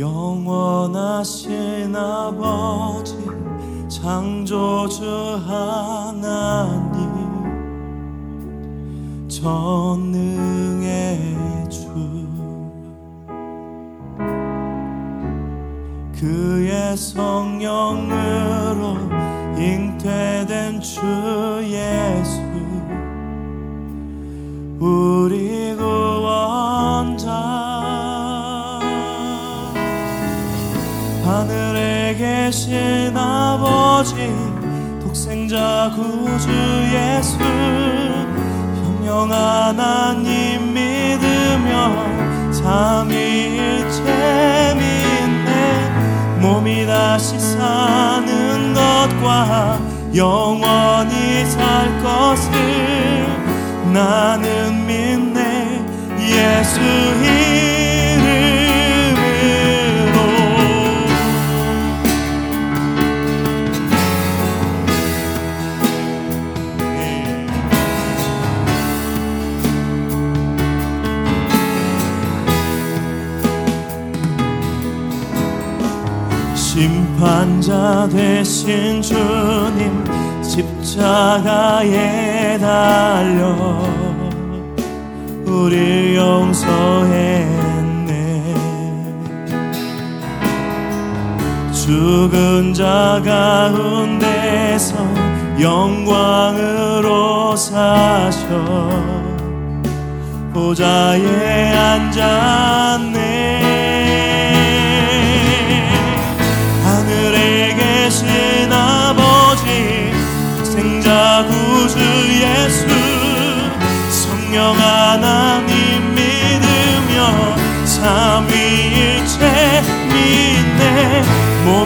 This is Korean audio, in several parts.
영원하신 아버지 창조주 하나님 전능의 주. 그의 성령으로 잉태된 주 예수 우리 구 계신 아버지 독생자 구주 예수 형령 하나님 믿으며 삼위일체 믿네 몸이 다시 사는 것과 영원히 살 것을 나는 믿네. 예수 심판자 되신 주님 십자가에 달려 우리 용서했네. 죽은 자 가운데서 영광으로 사셔 보좌에 앉았네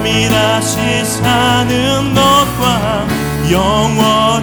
몸이 다시 사는 것과 영원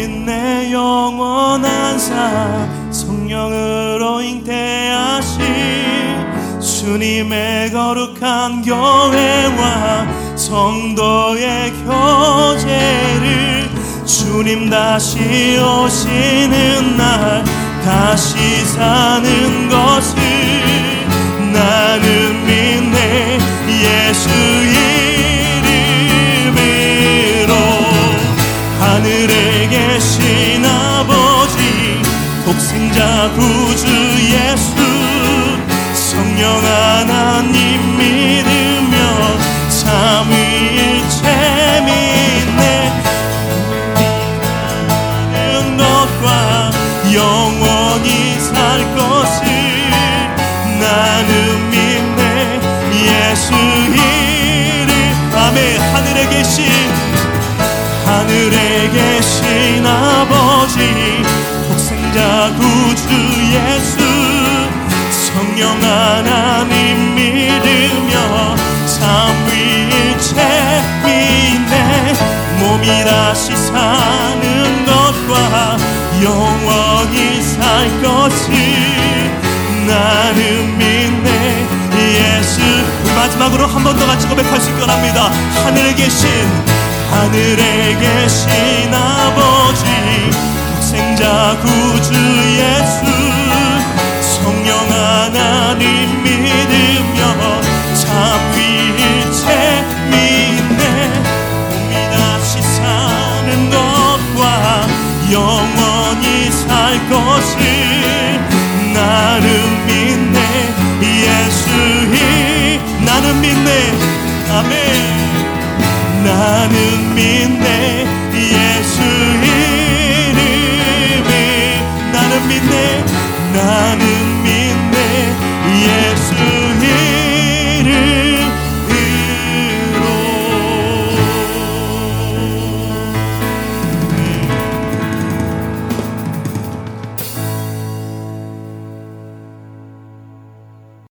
나는 믿네 영원한 삶 성령으로 잉태하신 주님의 거룩한 교회와 성도의 교제를 주님 다시 오시는 날 다시 사는 것을 생자 구주 예수 성령 하나님 믿으며 삼위일체 믿네 사는 것과 영원히 살 것을 나는 믿네. 예수 이름. 아멘. 하늘에 계신 하늘에 계신 살 것을 나는 믿네. 예수 마지막으로 한 번 더 같이 고백할 수 있기 원합니다. 하늘에 계신 하늘에 계신 아버지 독생자 구주 예수 것이 나를 믿네. 예수이 나는 믿네. 아멘. 나는 믿네.